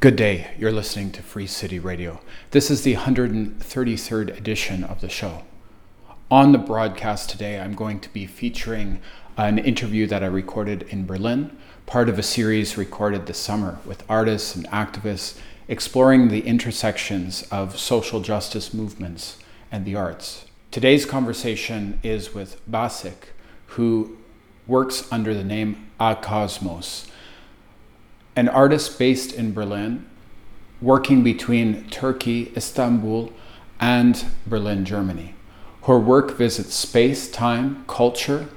Good day. You're listening to Free City Radio. This is the 133rd edition of the show. On the broadcast today, I'm going to be featuring an interview that I recorded in Berlin, part of a series recorded this summer with artists and activists exploring the intersections of social justice movements and the arts. Today's conversation is with Basik, who works under the name A Cosmos an artist based in Berlin, working between Turkey, Istanbul, and Berlin, Germany. Her work visits space, time, culture,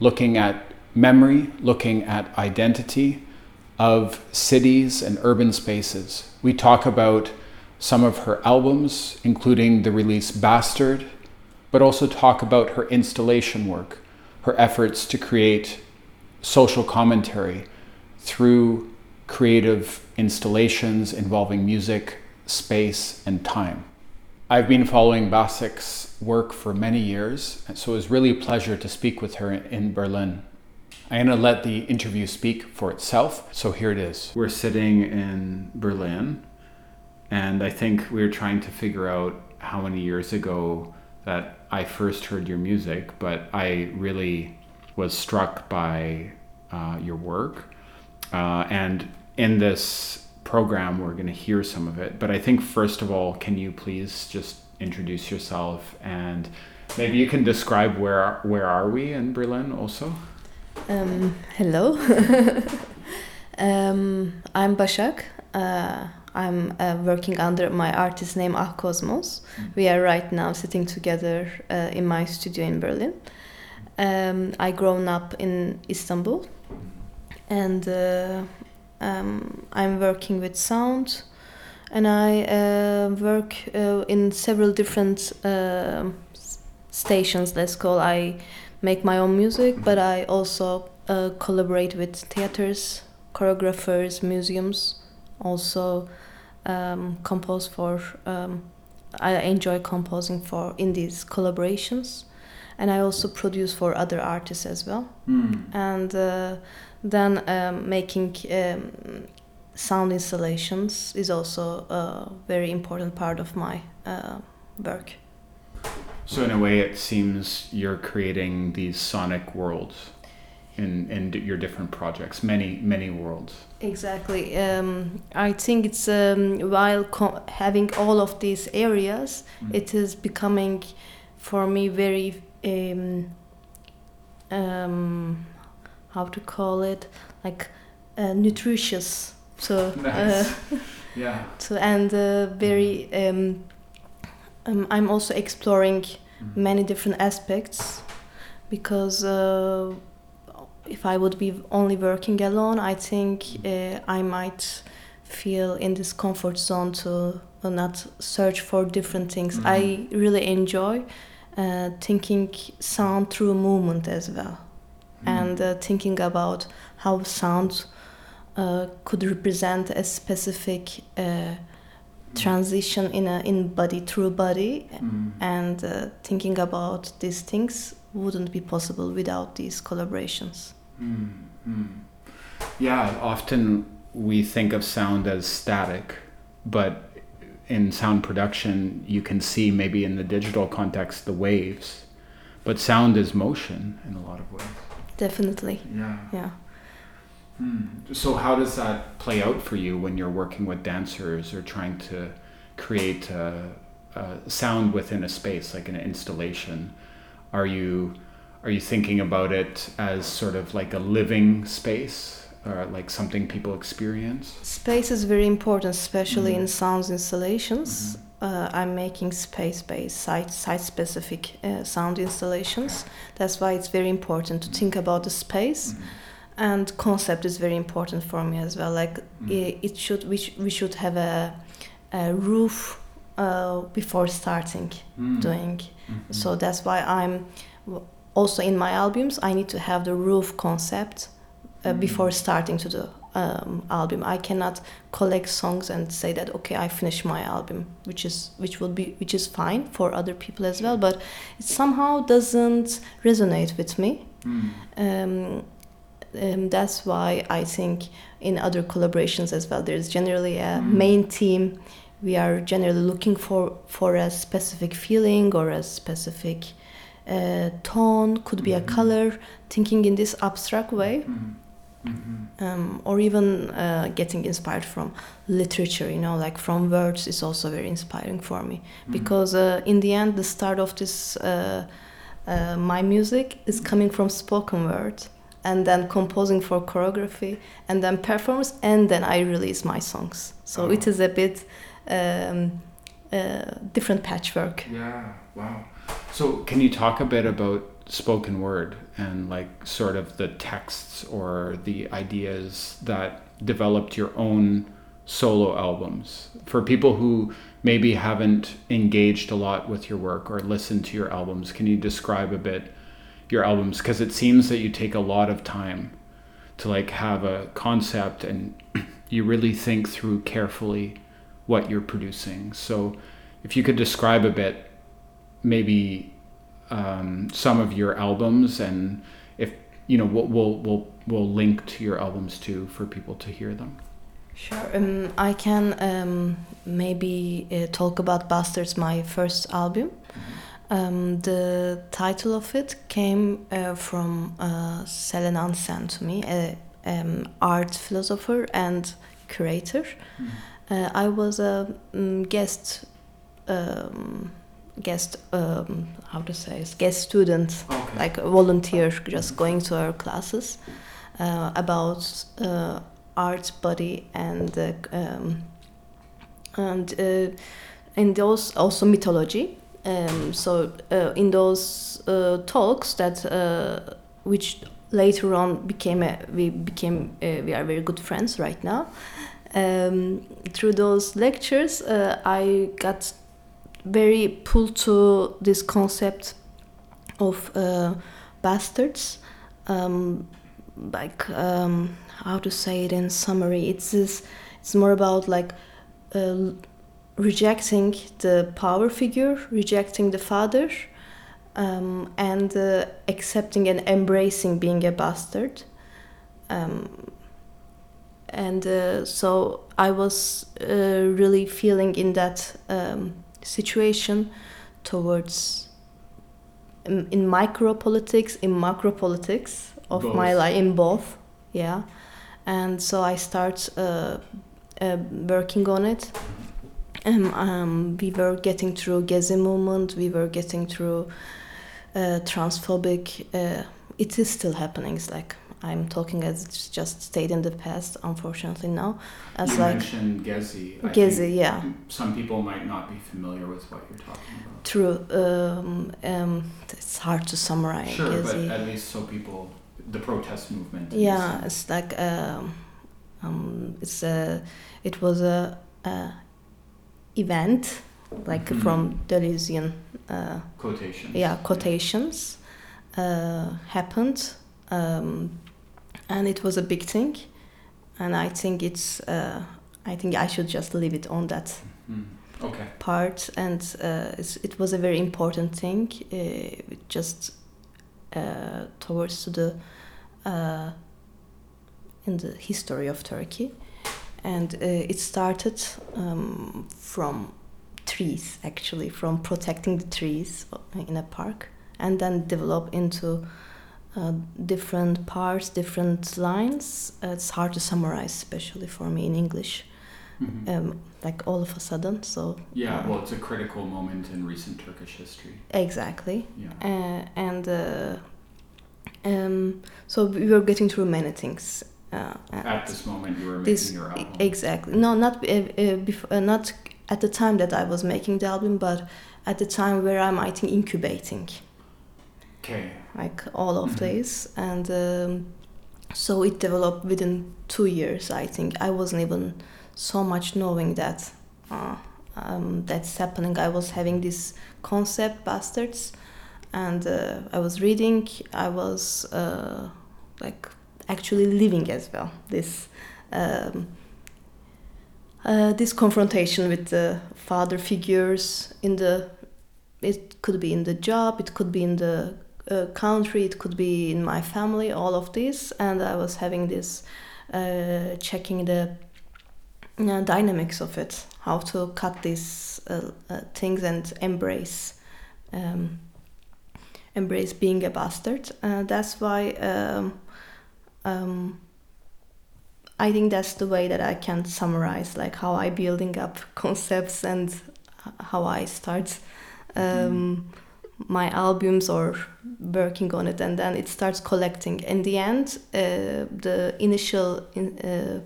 looking at memory, looking at identity of cities and urban spaces. We talk about some of her albums, including the release Bastard, but also talk about her installation work, her efforts to create social commentary through creative installations involving music, space, and time. I've been following Basik's work for many years, so it was really a pleasure to speak with her in Berlin. I'm going to let the interview speak for itself, so here it is. We're sitting in Berlin, and I think we are trying to figure out how many years ago that I first heard your music, but I really was struck by uh, your work uh, and in this program, we're going to hear some of it. But I think, first of all, can you please just introduce yourself and maybe you can describe where where are we in Berlin also? Um, hello. um, I'm Bashak. Uh, I'm uh, working under my artist name Ah Kosmos. Mm. We are right now sitting together uh, in my studio in Berlin. Um, I grown up in Istanbul and uh, um, I'm working with sound and I uh, work uh, in several different uh, stations, let's call. I make my own music, but I also uh, collaborate with theaters, choreographers, museums, also um, compose for. Um, I enjoy composing for in these collaborations, and I also produce for other artists as well. Mm. And uh, then um, making um, sound installations is also a very important part of my uh, work. So in a way, it seems you're creating these sonic worlds in in your different projects, many many worlds. Exactly. Um, I think it's um, while having all of these areas, mm. it is becoming, for me, very um, um how to call it like uh, nutritious so uh, nice. uh, yeah so and uh, very um, um, i'm also exploring mm. many different aspects because uh, if i would be only working alone i think uh, i might feel in this comfort zone to not search for different things mm. i really enjoy thinking sound through movement as well. And uh, thinking about how sound uh, could represent a specific uh, transition in a in body through body mm. and uh, thinking about these things wouldn't be possible without these collaborations mm. yeah often we think of sound as static but in sound production you can see maybe in the digital context the waves but sound is motion in a lot of ways definitely. Yeah. Yeah. Hmm. So how does that play out for you when you're working with dancers or trying to create a, a sound within a space, like an installation? Are you are you thinking about it as sort of like a living space or like something people experience? Space is very important, especially mm-hmm. in sound installations. Mm-hmm uh, I'm making space-based, site site-specific uh, sound installations. That's why it's very important to think about the space, mm-hmm. and concept is very important for me as well. Like mm-hmm. it, it, should, we, sh- we should have a, a roof uh, before starting mm-hmm. doing. Mm-hmm. So that's why I'm also in my albums. I need to have the roof concept uh, before starting to do um, album. I cannot collect songs and say that okay, I finished my album, which is which will be which is fine for other people as well. But it somehow doesn't resonate with me. Mm. Um, um, that's why I think in other collaborations as well, there's generally a main theme. We are generally looking for for a specific feeling or a specific uh, tone, could be a Mhm. color, thinking in this abstract way, Mm-hmm. um, or even uh, getting inspired from literature. You know, like from words is also very inspiring for me Mm-hmm. because uh, in the end, the start of this uh, uh, my music is coming from spoken word, and then composing for choreography, and then performance, and then I release my songs. So it Oh. is a bit um, uh, different patchwork. Yeah, wow. So, can you talk a bit about spoken word and like sort of the texts or the ideas that developed your own solo albums? For people who maybe haven't engaged a lot with your work or listened to your albums, can you describe a bit your albums? Because it seems that you take a lot of time to like have a concept and you really think through carefully what you're producing. So, if you could describe a bit maybe um, some of your albums and if you know we'll, we'll we'll we'll link to your albums too for people to hear them Sure. Um, I can um, maybe uh, talk about Bastards, my first album. Um, the title of it came uh, from uh, Selen Ansen to me, a um, art philosopher and curator. Uh, I was a um, guest, um, guest, um, how to say, guest student okay. like a volunteer just going to our classes uh, about uh, art body and uh, um, and uh, in those also mythology um, so uh, in those uh, talks that uh, which later on became a, we became uh, we are very good friends right now um, through those lectures uh, I got very pulled to this concept of uh, bastards. Um, like um, how to say it in summary it's this, it's more about like uh, rejecting the power figure rejecting the father um, and uh, accepting and embracing being a bastard. Um, and uh, so I was uh, really feeling in that um, situation towards in, in micro politics, in macro politics of my life, in both, yeah. And so I start uh, uh, working on it. Um, um, we were getting through Gezi movement. We were getting through uh, transphobic. Uh, it is still happening. It's like I'm talking as it's just stayed in the past. Unfortunately now, as you like mentioned Gezi I Gezi, yeah. some people might not be familiar with what you're talking about True. Um, um, it's hard to summarize. sure but at least so people the protest movement yeah, it's like um, um, it's a. It was a, a event like Mhm. from Deleuzian. Uh, quotations yeah, quotations uh, happened, um, and it was a big thing, and I think it's. Uh, I think I should just leave it on that Mm. okay part and uh, it's, it was a very important thing uh, just uh, towards to the uh, in the history of Turkey and uh, it started um, from trees actually from protecting the trees in a park and then develop into uh, different parts different lines uh, it's hard to summarize especially for me in english Mhm. um, like all of a sudden. So yeah uh, well it's a critical moment in recent turkish history exactly, yeah uh, and uh, um, so we were getting through many things. Uh, at this moment you were making this your album exactly no not uh, uh, before, uh, not at the time that I was making the album, but at the time where I'm I think incubating okay. like all of Mhm. this. And um, so it developed within two years i think. I wasn't even so much knowing that uh, um, that's happening. I was having this concept bastards. And uh, i was reading. I was uh, like actually living as well. This um, uh, this confrontation with the father figures in the it could be in the job. It could be in the country, it could be in my family, all of this. And I was having this, uh, checking the uh, dynamics of it, how to cut these uh, uh, things and embrace. Um, embrace being a bastard. Uh, that's why um, um, I think that's the way that I can summarize like how I building up concepts and how I start um, my albums or working on it, and then it starts collecting. In the end, uh, the initial in, uh,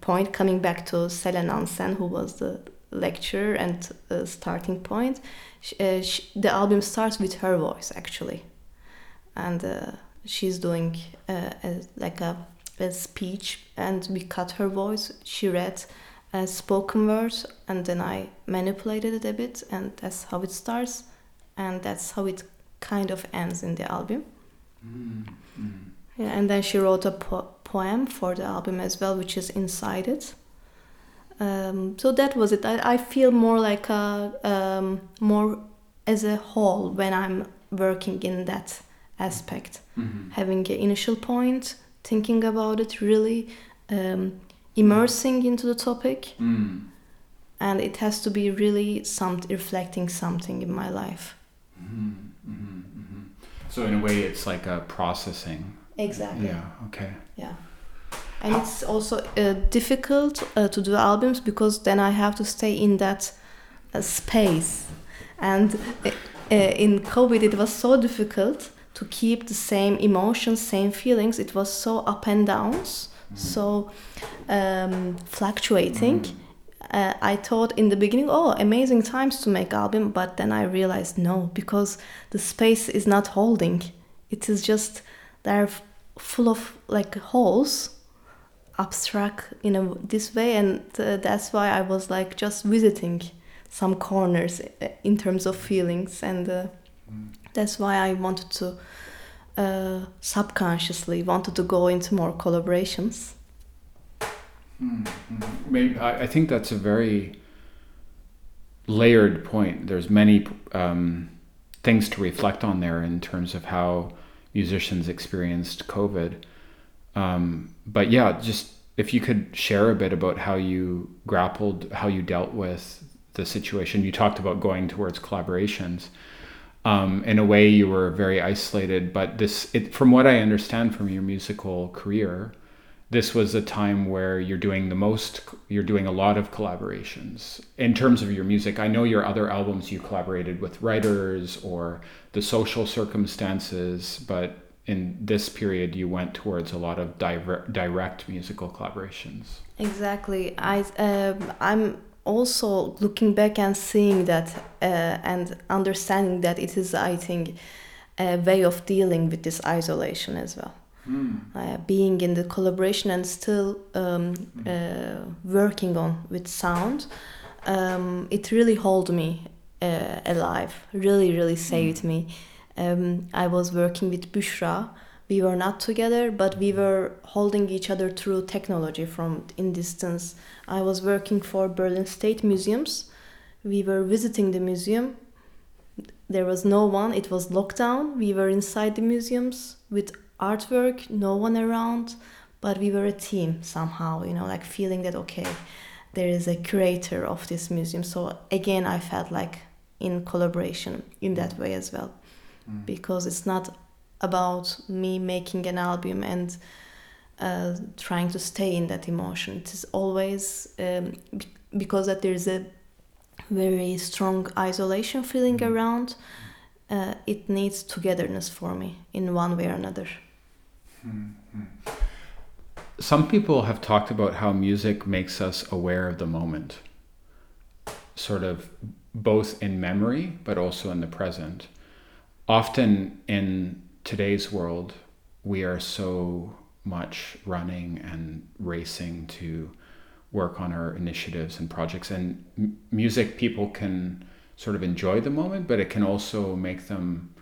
point coming back to Selen Ansen, who was the lecturer and uh, starting point, uh, she, the album starts with her voice actually, and uh, she's doing uh, a, like a, a speech, and we cut her voice. She read a spoken word, and then I manipulated it a bit, and that's how it starts, and that's how it kind of ends in the album. Mm-hmm. Yeah, and then she wrote a po- poem for the album as well, which is inside it. Um, so that was it. I, I feel more like a um, more as a whole when I'm working in that aspect, mm-hmm. having an initial point, thinking about it, really um, immersing into the topic, mm. and it has to be really some reflecting something in my life. Mm-hmm. Mm-hmm. mm-hmm. So in a way, it's like a processing. Exactly. Yeah. Okay. Yeah and it's also uh, difficult uh, to do albums because then I have to stay in that uh, space. And uh, uh, in COVID, it was so difficult to keep the same emotions, same feelings. It was so up and downs, so um, fluctuating. Uh, I thought in the beginning, oh, amazing times to make album, but then I realized no, because the space is not holding. It is just they're full of like holes abstract in a, this way and uh, that's why i was like just visiting some corners uh, in terms of feelings and uh, mm. that's why i wanted to uh, subconsciously wanted to go into more collaborations mm. I, I, think that's a very layered point there's many um, things to reflect on there in terms of how musicians experienced covid um, but yeah, just if you could share a bit about how you grappled, how you dealt with the situation. You talked about going towards collaborations. Um, in a way, you were very isolated, but this, it, from what I understand from your musical career, this was a time where you're doing the most, you're doing a lot of collaborations. In terms of your music, I know your other albums you collaborated with writers or the social circumstances, but in this period you went towards a lot of direct musical collaborations. Exactly. I um, i'm also looking back and seeing that uh, and understanding that it is i think a way of dealing with this isolation as well mm. uh, being in the collaboration and still um, mm. uh, working on with sound um, it really held me uh, alive really really saved mm. me um, I was working with Bushra. We were not together, but we were holding each other through technology from in distance. I was working for Berlin State Museums. We were visiting the museum. There was no one. It was lockdown. We were inside the museums with artwork, no one around, but we were a team somehow. You know, like feeling that okay, there is a curator of this museum. So again, I felt like in collaboration in that way as well. Mm. because it's not about me making an album and uh, trying to stay in that emotion. It is always um, because that there's a very strong isolation feeling mm. around. Uh, it needs togetherness for me in one way or another. Mm-hmm. Some people have talked about how music makes us aware of the moment, sort of both in memory but also in the present often in today's world, we are so much running and racing to work on our initiatives and projects. And m- music, people can sort of enjoy the moment, but it can also make them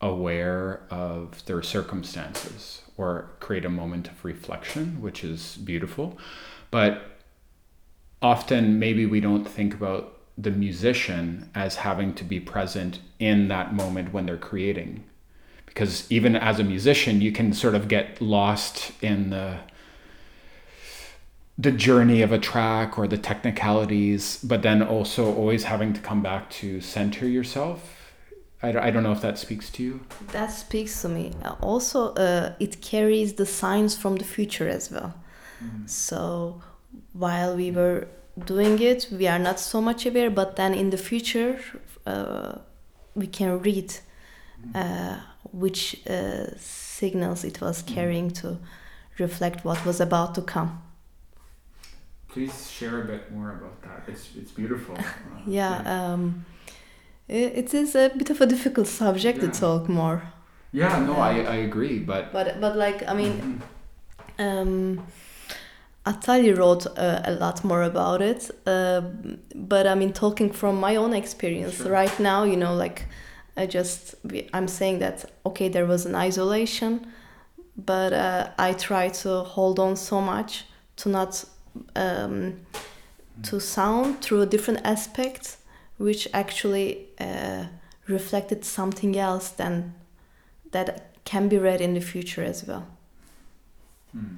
aware of their circumstances or create a moment of reflection, which is beautiful. But often, maybe we don't think about the musician as having to be present in that moment when they're creating. because even as a musician, you can sort of get lost in the the journey of a track or the technicalities, but then also always having to come back to center yourself. I, I don't know if that speaks to you. That speaks to me. Also, uh, it carries the signs from the future as well. So while we were doing it, we are not so much aware, but then in the future, uh, we can read uh, which uh, signals it was carrying to reflect what was about to come. Please share a bit more about that. It's it's beautiful. Yeah, um, it is a bit of a difficult subject Yeah. to talk more. yeah. No, I I agree, but But but like I mean, Mhm. um, Attali wrote uh, a lot more about it. Uh, but I mean, talking from my own experience Sure. right now, you know, like I just I'm saying that okay, there was an isolation, but uh, I try to hold on so much to not um, to sound through a different aspects, which actually uh, reflected something else than that can be read in the future as well Hmm.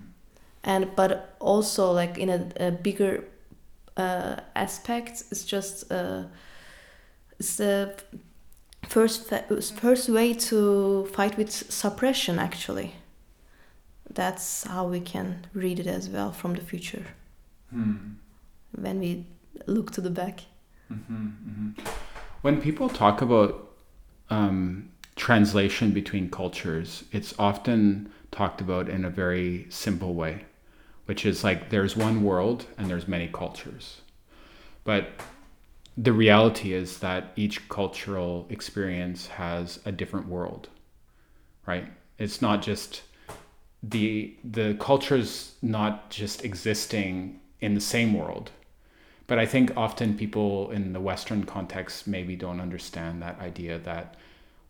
and but also like in a, a bigger uh, aspect it's just uh, it's the first first way to fight with suppression actually that's how we can read it as well from the future Hmm. when we look to the back hmm hmm When people talk about um, translation between cultures, it's often talked about in a very simple way, which is like there's one world and there's many cultures. But the reality is that each cultural experience has a different world, right? It's not just the the culture's not just existing in the same world but I think often people in the Western context maybe don't understand that idea that,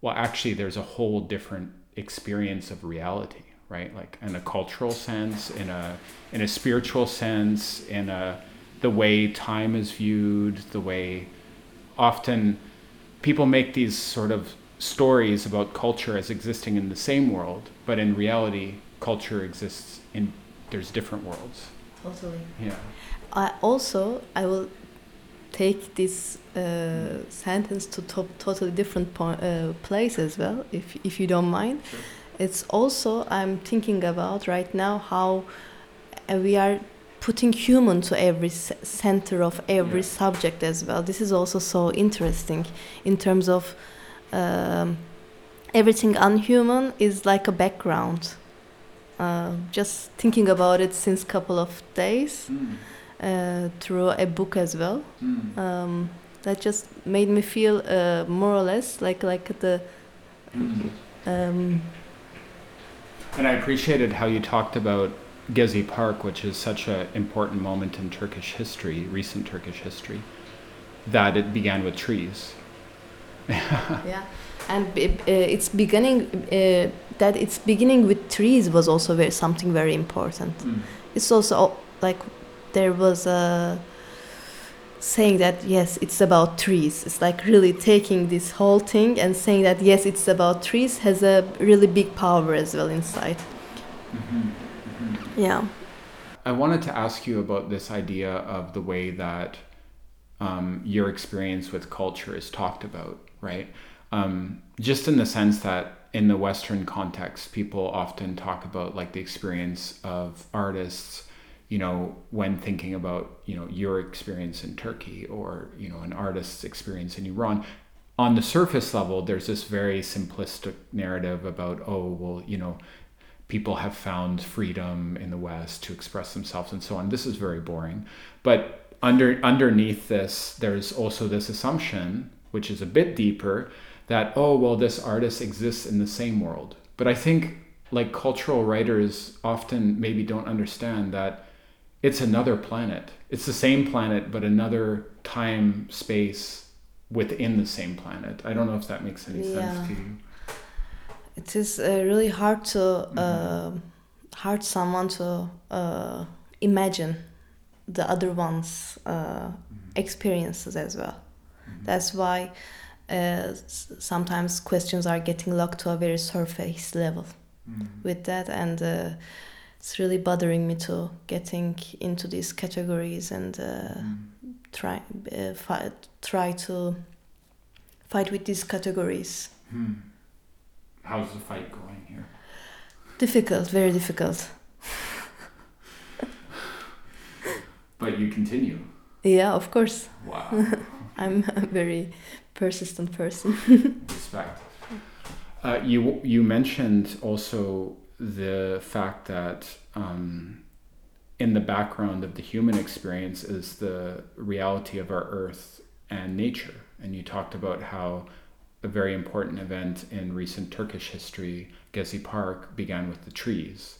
well, actually, there's a whole different experience of reality, right? Like in a cultural sense, in a in a spiritual sense, in a the way time is viewed, the way often people make these sort of stories about culture as existing in the same world, but in reality, culture exists in there's different worlds. totally Yeah. I also I will take this uh, sentence to to totally different point, uh, place as well, if if you don't mind. Sure. It's also I'm thinking about right now how uh, we are putting human to every center of every Yeah. subject as well. This is also so interesting in terms of um, everything unhuman is like a background. Uh, just thinking about it since couple of days Mm. Uh, through a book as well. Mm. Um, that just made me feel uh, more or less like like the Mm. um, And I appreciated how you talked about Gezi Park, which is such an important moment in Turkish history, recent Turkish history, that it began with trees. yeah, and b- uh, it's beginning uh, that it's beginning with trees was also very something very important. It's also like there was a saying that yes it's about trees. It's like really taking this whole thing and saying that yes it's about trees has a really big power as well inside. Yeah. I wanted to ask you about this idea of the way that um, your experience with culture is talked about, right? Um, just in the sense that in the Western context, people often talk about like the experience of artists, you know, when thinking about, you know, your experience in Turkey or, you know, an artist's experience in Iran. On the surface level, there's this very simplistic narrative about, oh, well, you know, people have found freedom in the West to express themselves and so on. This is very boring. But under underneath this, there's also this assumption, which is a bit deeper, that oh well, this artist exists in the same world. But I think like cultural writers often maybe don't understand that it's another planet. It's the same planet, but another time space within the same planet. I don't know if that makes any Yeah. sense to you. it is uh, really hard to uh, hard someone to uh, imagine the other one's uh, experiences as well that's why uh, sometimes questions are getting locked to a very surface level Mm. with that and uh, it's really bothering me to getting into these categories and uh, Mm. try uh, fight, try to fight with these categories Hmm. How's the fight going here? difficult very difficult But you continue. yeah of course Wow. i'm a very persistent person Respect. Uh, you you mentioned also the fact that um, in the background of the human experience is the reality of our Earth and nature, and you talked about how a very important event in recent Turkish history, Gezi Park, began with the trees.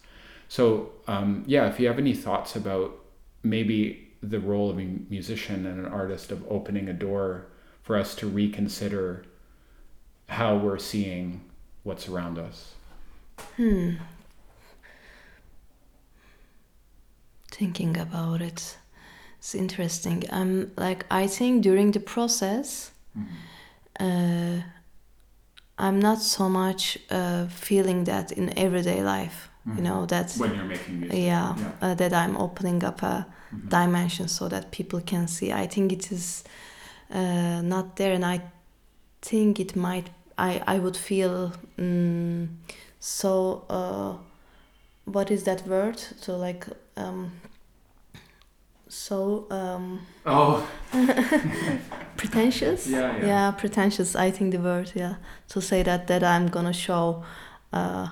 So um, yeah, if you have any thoughts about maybe the role of a musician and an artist of opening a door for us to reconsider how we're seeing what's around us. Hmm. Thinking about it, it's interesting. I'm like I think during the process, uh, I'm not so much uh, feeling that in everyday life. You know that when you're making music. yeah, Yeah. Uh, that I'm opening up a Mhm. dimension so that people can see. I think it is uh, not there, and I think it might. I I would feel mm, so. Uh, what is that word? So like um, so um, Oh, pretentious. Yeah, yeah. yeah, pretentious. I think the word. Yeah, to say that that I'm gonna show uh,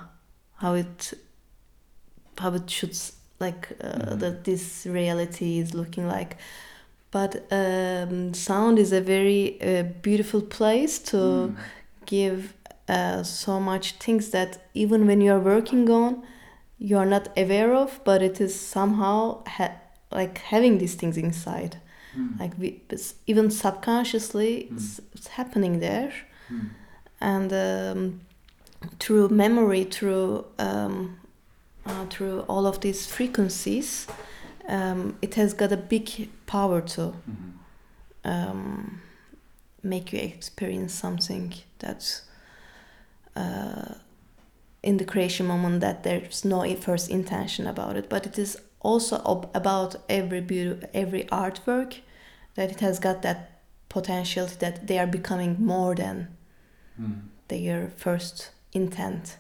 how it how it should like uh, Mhm. that this reality is looking like. But um, sound is a very uh, beautiful place to Mm. give uh, so much things that even when you are working on, you are not aware of, but it is somehow ha- like having these things inside. Mm. Like we, even subconsciously, it's, it's happening there, Mm. and um, through memory, through um, uh, through all of these frequencies, um, it has got a big power to Mhm. um, make you experience something that's uh, in the creation moment that there's no first intention about it. But it is also ab- about every beauty, every artwork that it has got that potential that they are becoming more than Mm. their first intent.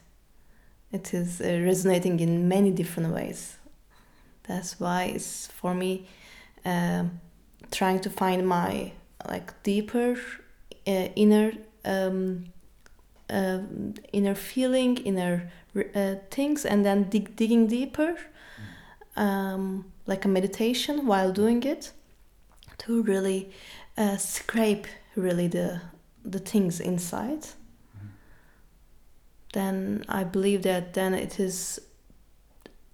It is uh, resonating in many different ways. That's why it's for me um, trying to find my like deeper uh, inner um, uh, inner feeling inner uh, things and then dig, digging deeper um, like a meditation while doing it to really uh, scrape really the the things inside then I believe that then it is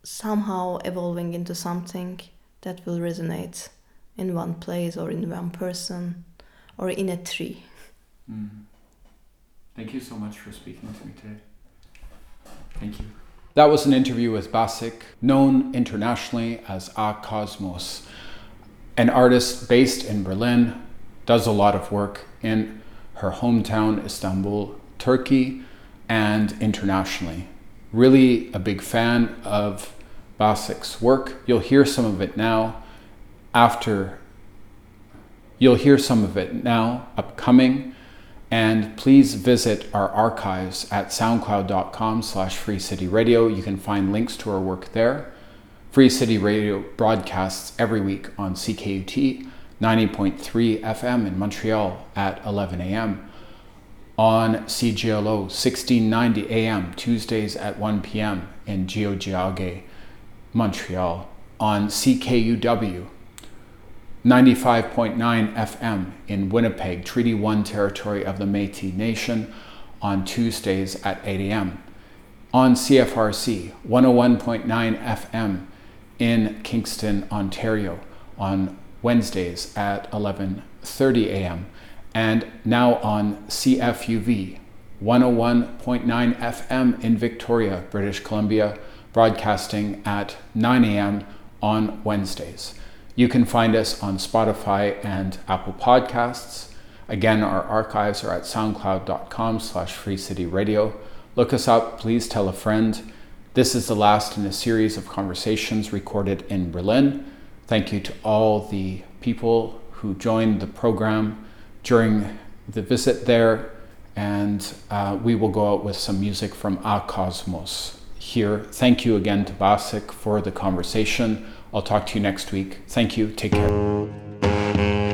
somehow evolving into something that will resonate in one place or in one person or in a tree. Mm. Thank you so much for speaking to me today. Thank you. That was an interview with Basik, known internationally as A Cosmos, an artist based in Berlin, does a lot of work in her hometown, Istanbul, Turkey, and internationally. Really a big fan of Basik's work. You'll hear some of it now after You'll hear some of it now, upcoming, and please visit our archives at soundcloud.com slash freecityradio. You can find links to our work there. Free City Radio broadcasts every week on CKUT 90.3 FM in Montreal at 11 a.m. On CGLO 1690 AM Tuesdays at 1 p.m. in Tiohtià:ke, Montreal. On CKUW 95.9 FM in Winnipeg, Treaty 1 territory of the Metis Nation on Tuesdays at 8 a.m. On CFRC 101.9 FM in Kingston, Ontario on Wednesdays at 11:30 a.m. and now on CFUV 101.9 FM in Victoria, British Columbia, broadcasting at 9 a.m. on Wednesdays. You can find us on Spotify and Apple Podcasts. Again, our archives are at soundcloud.com slash freecityradio. Look us up, please tell a friend. This is the last in a series of conversations recorded in Berlin. Thank you to all the people who joined the program during the visit there. And uh, we will go out with some music from A Cosmos here. Thank you again to Basik for the conversation. I'll talk to you next week. Thank you. Take care.